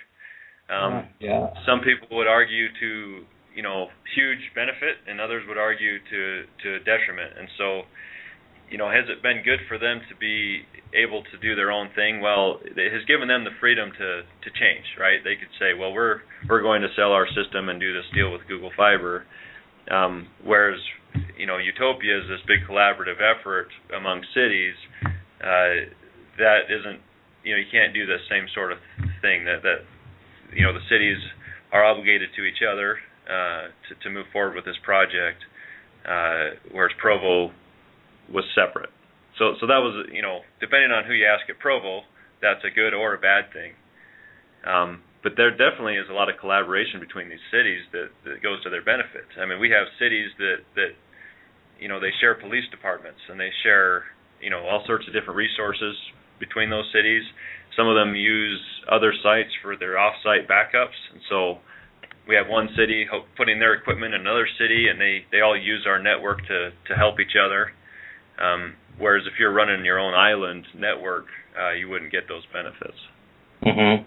Um, yeah. Some people would argue to, you know, huge benefit, and others would argue to to detriment. And so, you know, has it been good for them to be able to do their own thing? Well, it has given them the freedom to to change, right? They could say, well, we're we're going to sell our system and do this deal with Google Fiber. Um, whereas you know, Utopia is this big collaborative effort among cities. Uh, that isn't, you know, you can't do the same sort of thing that that, you know, the cities are obligated to each other uh, to to move forward with this project, uh, whereas Provo was separate. So so that was, you know, depending on who you ask at Provo, that's a good or a bad thing. Um, but there definitely is a lot of collaboration between these cities that, that goes to their benefit. I mean, we have cities that that you know they share police departments and they share you know all sorts of different resources between those cities. Some of them use other sites for their off-site backups, and so we have one city putting their equipment in another city, and they they all use our network to to help each other. Um, whereas if you're running your own island network, uh, you wouldn't get those benefits. Mm-hmm.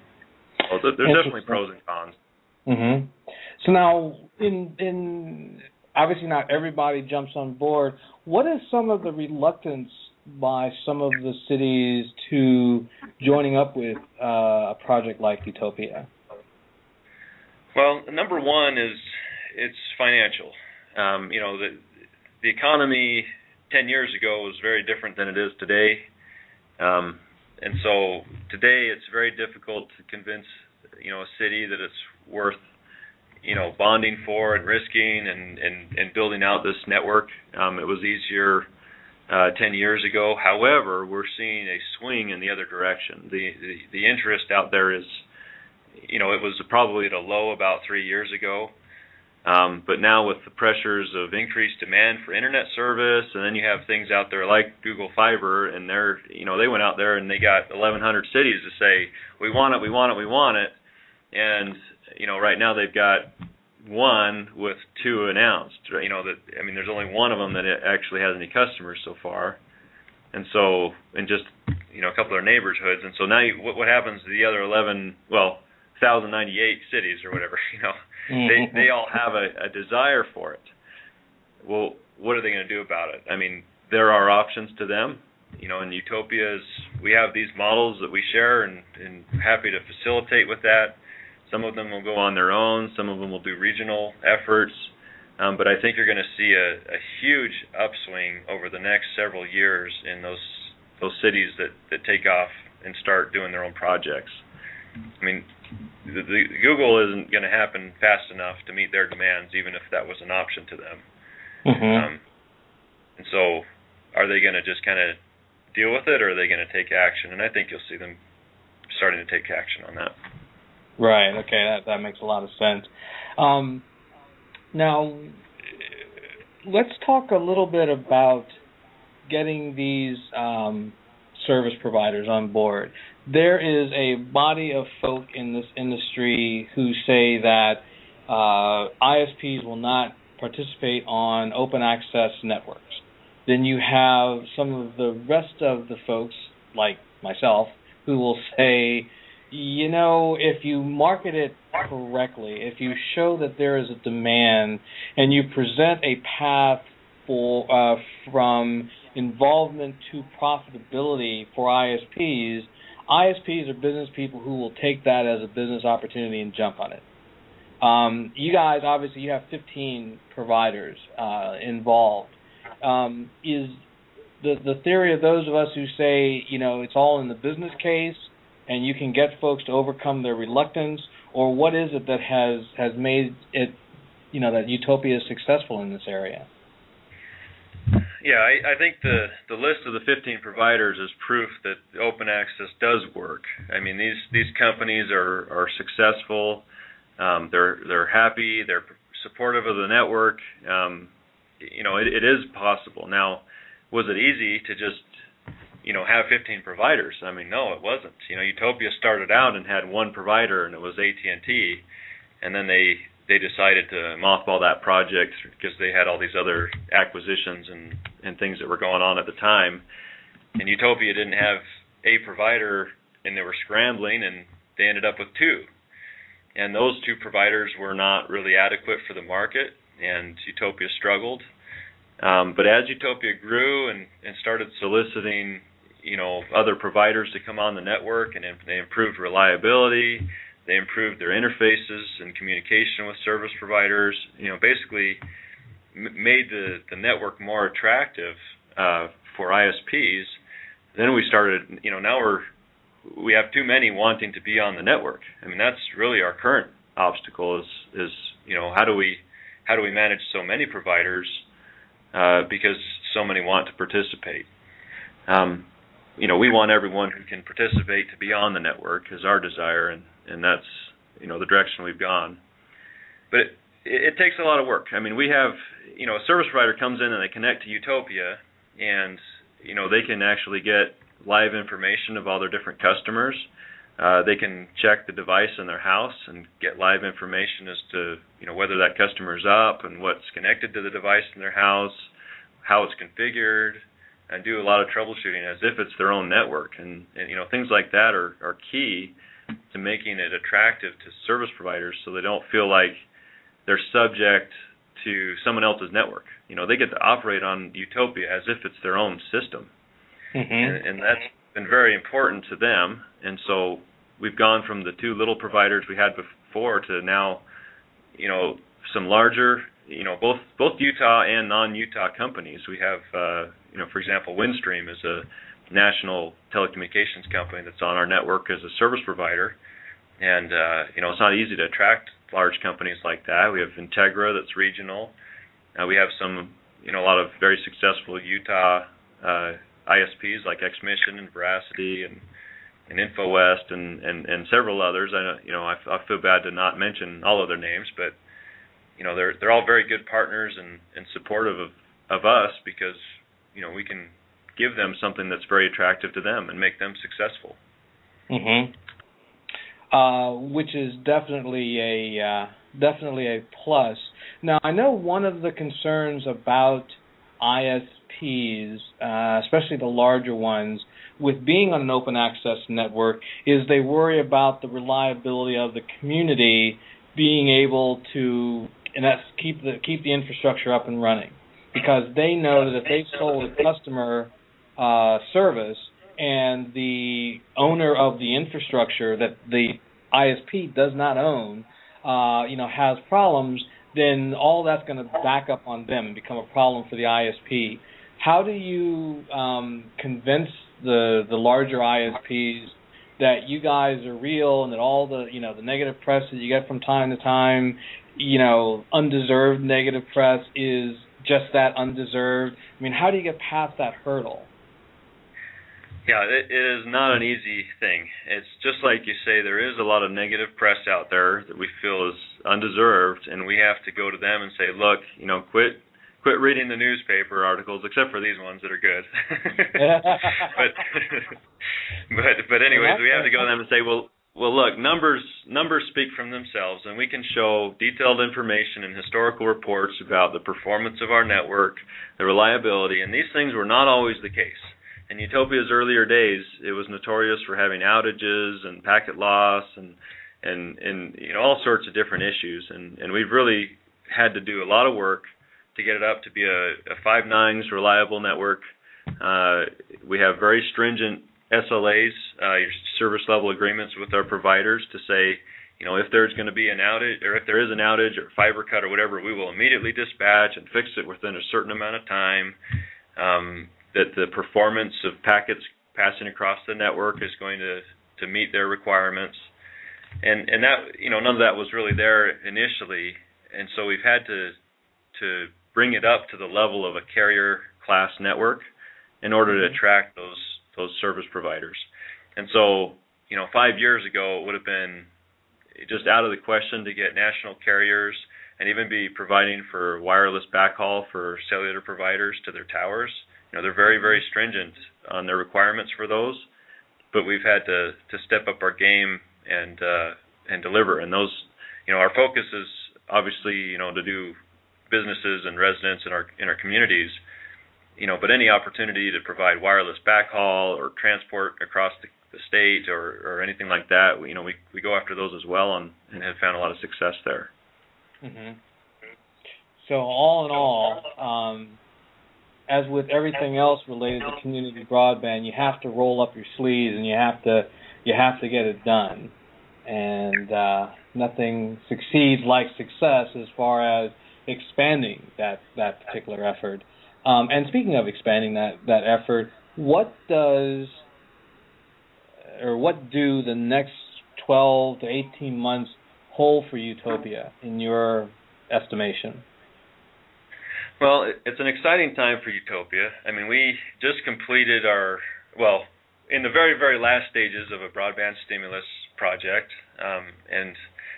Well, there's definitely pros and cons. Mm-hmm. So now, in in obviously not everybody jumps on board. What is some of the reluctance by some of the cities to joining up with uh, a project like Utopia? Well, number one is it's financial. Um, you know, the the economy ten years ago was very different than it is today. Um, and so today it's very difficult to convince you know a city that it's worth you know bonding for and risking and and, and building out this network. Um, it was easier uh, 10 years ago. However, we're seeing a swing in the other direction. The, the the interest out there is, you know, it was probably at a low about three years ago. Um, but now with the pressures of increased demand for internet service, and then you have things out there like Google Fiber, and they're, you know, they went out there and they got 1,100 cities to say, we want it, we want it, we want it, and you know, right now they've got one with two announced. You know that I mean, there's only one of them that actually has any customers so far, and so in just you know a couple of their neighborhoods, and so now you, what what happens to the other 11? Well, 1,098 cities or whatever. You know, they they all have a, a desire for it. Well, what are they going to do about it? I mean, there are options to them. You know, in Utopias, we have these models that we share, and, and happy to facilitate with that. Some of them will go on their own. Some of them will do regional efforts. Um, but I think you're going to see a, a huge upswing over the next several years in those those cities that that take off and start doing their own projects. I mean, the, the, Google isn't going to happen fast enough to meet their demands, even if that was an option to them. Mm-hmm. Um, and so, are they going to just kind of deal with it, or are they going to take action? And I think you'll see them starting to take action on that. Right. Okay. That that makes a lot of sense. Um, now, let's talk a little bit about getting these um, service providers on board. There is a body of folk in this industry who say that uh, ISPs will not participate on open access networks. Then you have some of the rest of the folks, like myself, who will say, you know, if you market it correctly, if you show that there is a demand and you present a path for uh, from involvement to profitability for ISPs, ISPs are business people who will take that as a business opportunity and jump on it. Um, you guys, obviously, you have 15 providers uh, involved. Um, is the the theory of those of us who say, you know, it's all in the business case, and you can get folks to overcome their reluctance, or what is it that has has made it, you know, that Utopia is successful in this area? Yeah, I, I think the the list of the 15 providers is proof that open access does work. I mean, these these companies are are successful. Um, they're they're happy. They're supportive of the network. Um, you know, it, it is possible. Now, was it easy to just you know have 15 providers? I mean, no, it wasn't. You know, Utopia started out and had one provider, and it was AT&T, and then they they decided to mothball that project because they had all these other acquisitions and and things that were going on at the time. And Utopia didn't have a provider, and they were scrambling, and they ended up with two. And those two providers were not really adequate for the market, and Utopia struggled. Um, but as Utopia grew and, and started soliciting, you know, other providers to come on the network, and they improved reliability, they improved their interfaces and communication with service providers. You know, basically m- made the the network more attractive uh, for ISPs. Then we started. You know, now we're we have too many wanting to be on the network. I mean, that's really our current obstacle. Is is you know how do we how do we manage so many providers uh, because so many want to participate. Um, you know, we want everyone who can participate to be on the network is our desire, and and that's you know the direction we've gone. But it, it takes a lot of work. I mean, we have you know a service provider comes in and they connect to Utopia, and you know they can actually get live information of all their different customers. Uh, they can check the device in their house and get live information as to you know whether that customer is up and what's connected to the device in their house, how it's configured, and do a lot of troubleshooting as if it's their own network. And, and you know things like that are, are key to making it attractive to service providers so they don't feel like they're subject to someone else's network. You know, they get to operate on Utopia as if it's their own system. Mm-hmm. And, and that's been very important to them. And so we've gone from the two little providers we had before to now, you know, some larger, you know, both both Utah and non-Utah companies. We have, uh, you know, for example, Windstream is a national telecommunications company that's on our network as a service provider, and uh, you know, it's not easy to attract large companies like that. We have Integra that's regional. Uh, we have some, you know, a lot of very successful Utah uh, ISPs like XMission and Veracity and and InfoWest and, and, and several others. I you know I, I feel bad to not mention all of their names, but you know they're they're all very good partners and, and supportive of, of us because you know we can give them something that's very attractive to them and make them successful. Mm-hmm. Uh, which is definitely a uh, definitely a plus. Now I know one of the concerns about ISPs, uh, especially the larger ones, with being on an open access network, is they worry about the reliability of the community being able to and that's keep the keep the infrastructure up and running because they know that if they sold a customer uh, service and the owner of the infrastructure that the ISP does not own, uh, you know, has problems, then all that's going to back up on them and become a problem for the ISP. How do you um, convince the the larger ISPs that you guys are real and that all the you know the negative press that you get from time to time, you know, undeserved negative press is just that undeserved. I mean, how do you get past that hurdle? Yeah, it, it is not an easy thing. It's just like you say, there is a lot of negative press out there that we feel is undeserved, and we have to go to them and say, look, you know, quit quit reading the newspaper articles, except for these ones that are good. but but but anyways, we have to go to them and say, well, well, look, numbers numbers speak from themselves, and we can show detailed information and historical reports about the performance of our network, the reliability, and these things were not always the case in Utopia's earlier days, it was notorious for having outages and packet loss and and and you know all sorts of different issues. And and we've really had to do a lot of work to get it up to be a, a five nines reliable network. Uh, we have very stringent SLAs, uh, your service level agreements with our providers to say, you know, if there's going to be an outage or if there is an outage or fiber cut or whatever, we will immediately dispatch and fix it within a certain amount of time. Um, that the performance of packets passing across the network is going to to meet their requirements and and that you know none of that was really there initially and so we've had to to bring it up to the level of a carrier class network in order to mm-hmm. attract those those service providers and so you know 5 years ago it would have been just out of the question to get national carriers and even be providing for wireless backhaul for cellular providers to their towers you know, they're very, very stringent on their requirements for those, but we've had to to step up our game and uh, and deliver. And those, you know, our focus is obviously, you know, to do businesses and residents in our in our communities, you know, but any opportunity to provide wireless backhaul or transport across the, the state or or anything like that, you know, we we go after those as well and and have found a lot of success there. Mm-hmm. So all in all, um, as with everything else related to community broadband, you have to roll up your sleeves and you have to you have to get it done. And uh, nothing succeeds like success as far as expanding that that particular effort. Um, and speaking of expanding that that effort, what does or what do the next 12 to 18 months hold for Utopia in your estimation? Well, it's an exciting time for Utopia. I mean, we just completed our well, in the very very last stages of a broadband stimulus project, um, and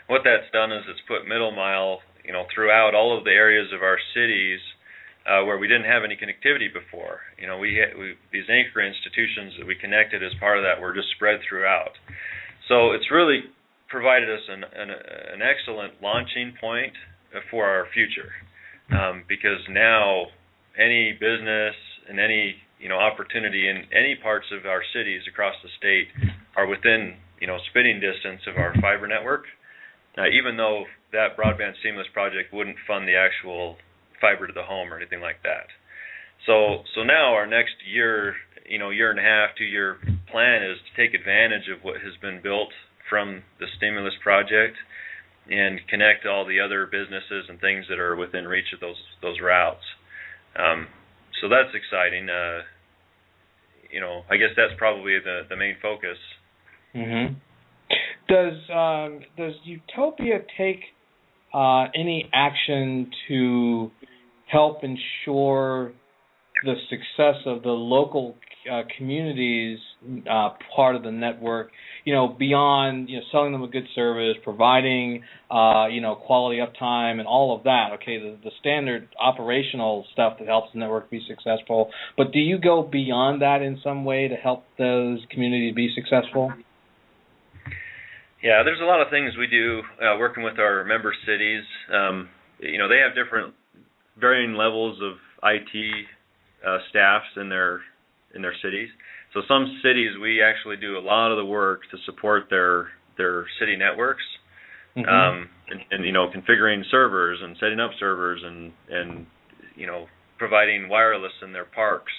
what that's done is it's put middle mile, you know, throughout all of the areas of our cities uh, where we didn't have any connectivity before. You know, we, we these anchor institutions that we connected as part of that were just spread throughout. So it's really provided us an, an, an excellent launching point for our future um, because now any business and any you know opportunity in any parts of our cities across the state are within you know spitting distance of our fiber network. Now, even though that broadband stimulus project wouldn't fund the actual fiber to the home or anything like that. So so now our next year, you know, year and a half, two year plan is to take advantage of what has been built from the stimulus project and connect all the other businesses and things that are within reach of those those routes. Um, so that's exciting. Uh, you know, I guess that's probably the the main focus. Mm-hmm. Does um, does Utopia take uh, any action to help ensure the success of the local uh, communities uh, part of the network you know, beyond you know selling them a good service, providing uh, you know quality uptime and all of that. Okay, the, the standard operational stuff that helps the network be successful. But do you go beyond that in some way to help those communities be successful? Yeah, there's a lot of things we do uh, working with our member cities. Um, you know, they have different, varying levels of IT uh, staffs in their in their cities. So some cities we actually do a lot of the work to support their their city networks, mm-hmm. um, and, and you know configuring servers and setting up servers and and you know providing wireless in their parks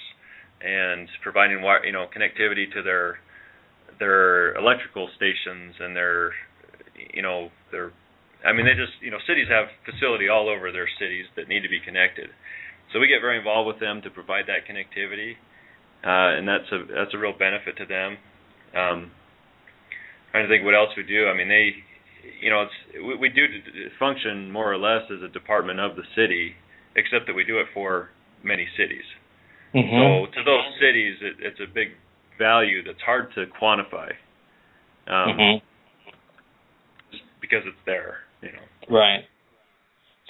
and providing you know connectivity to their their electrical stations and their you know their I mean they just you know cities have facility all over their cities that need to be connected. So we get very involved with them to provide that connectivity uh, and that's a that's a real benefit to them. Um, trying to think what else we do. I mean, they, you know, it's we, we do function more or less as a department of the city, except that we do it for many cities. Mm-hmm. So to those cities, it, it's a big value that's hard to quantify. Um, mm-hmm. because it's there, you know. Right.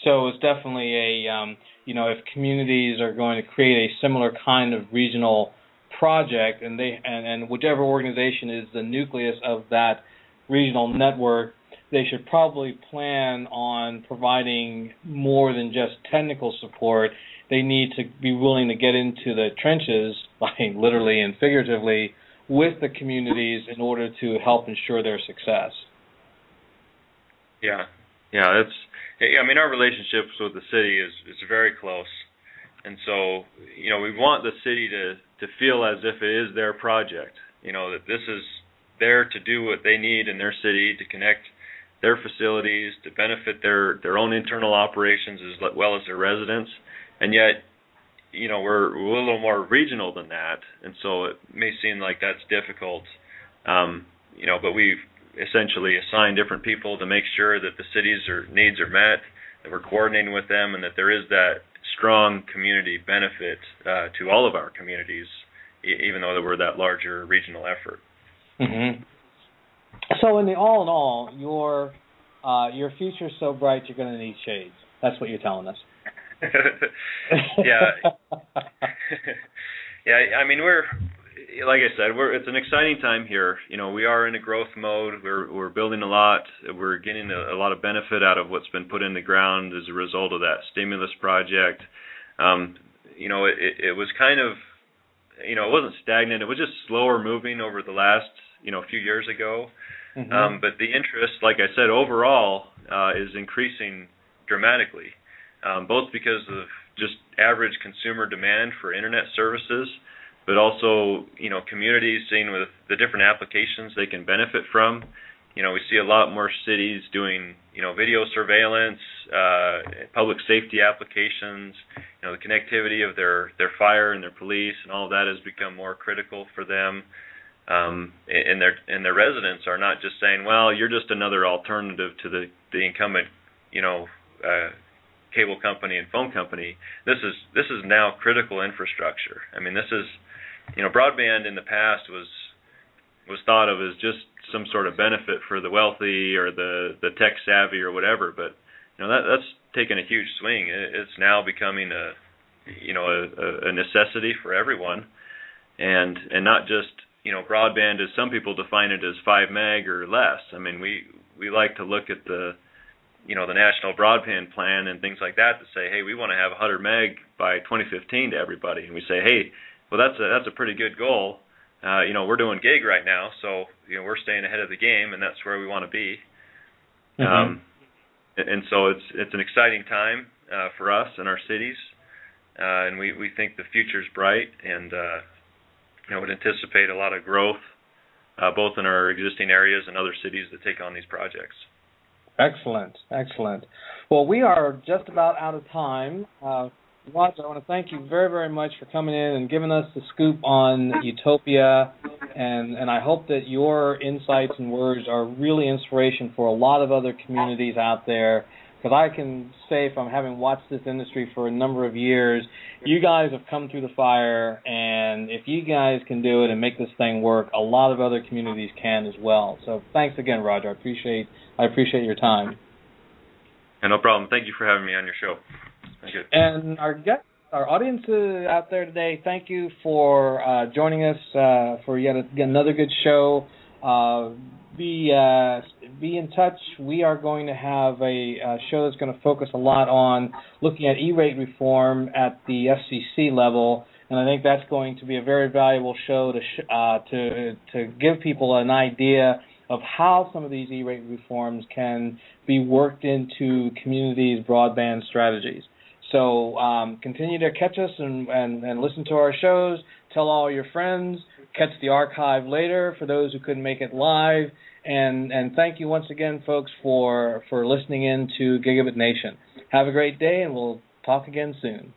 So it's definitely a, um, you know, if communities are going to create a similar kind of regional project, and they and, and whichever organization is the nucleus of that regional network, they should probably plan on providing more than just technical support. They need to be willing to get into the trenches, like literally and figuratively, with the communities in order to help ensure their success. Yeah, yeah, that's. I mean, our relationships with the city is is very close, and so you know we want the city to to feel as if it is their project. You know that this is there to do what they need in their city to connect their facilities to benefit their their own internal operations as well as their residents, and yet you know we're, we're a little more regional than that, and so it may seem like that's difficult. Um, you know, but we've essentially assign different people to make sure that the cities or needs are met, that we're coordinating with them, and that there is that strong community benefit uh, to all of our communities, e- even though we're that larger regional effort. Mm-hmm. So, in the all in all, your uh, your future's so bright you're going to need shades. That's what you're telling us. yeah, yeah. I mean, we're like I said, we're it's an exciting time here. You know, we are in a growth mode. We're we're building a lot. We're getting a, a lot of benefit out of what's been put in the ground as a result of that stimulus project. Um, you know, it, it was kind of, you know, it wasn't stagnant. It was just slower moving over the last, you know, a few years ago. Mm-hmm. Um, but the interest, like I said, overall uh, is increasing dramatically, um, both because of just average consumer demand for internet services but also you know communities seeing with the different applications they can benefit from. You know, we see a lot more cities doing you know video surveillance, uh, public safety applications. You know, the connectivity of their their fire and their police and all that has become more critical for them. Um, and their and their residents are not just saying, well, you're just another alternative to the the incumbent, you know, uh, cable company and phone company. This is this is now critical infrastructure. I mean, this is you know, broadband in the past was was thought of as just some sort of benefit for the wealthy or the the tech savvy or whatever, but you know that that's taken a huge swing. It's now becoming a you know a, a necessity for everyone, and and not just you know broadband as some people define it as five meg or less. I mean we we like to look at the you know the national broadband plan and things like that to say hey we want to have 100 meg by 2015 to everybody and we say hey well, that's a that's a pretty good goal. Uh, you know, we're doing gig right now, so you know we're staying ahead of the game, and that's where we want to be. Mm-hmm. Um, and so it's it's an exciting time uh, for us and our cities, uh, and we we think the future's bright, and uh, you know would anticipate a lot of growth, uh, both in our existing areas and other cities that take on these projects. Excellent, excellent. Well, we are just about out of time. Uh, Roger, I want to thank you very, very much for coming in and giving us the scoop on Utopia, and and I hope that your insights and words are really inspiration for a lot of other communities out there. Because I can say, from having watched this industry for a number of years, you guys have come through the fire, and if you guys can do it and make this thing work, a lot of other communities can as well. So thanks again, Roger. I appreciate I appreciate your time. And no problem. Thank you for having me on your show. Thank you. And our guest, our audience uh, out there today, thank you for uh, joining us uh, for yet, a, yet, another good show. Uh, be uh, be in touch. We are going to have a, a show that's going to focus a lot on looking at E-rate reform at the FCC level, and I think that's going to be a very valuable show to sh- uh, to to give people an idea of how some of these E-rate reforms can be worked into communities' broadband strategies. So um, continue to catch us and, and, and listen to our shows. Tell all your friends. Catch the archive later for those who couldn't make it live. And and thank you once again, folks, for for listening in to Gigabit Nation. Have a great day, and we'll talk again soon.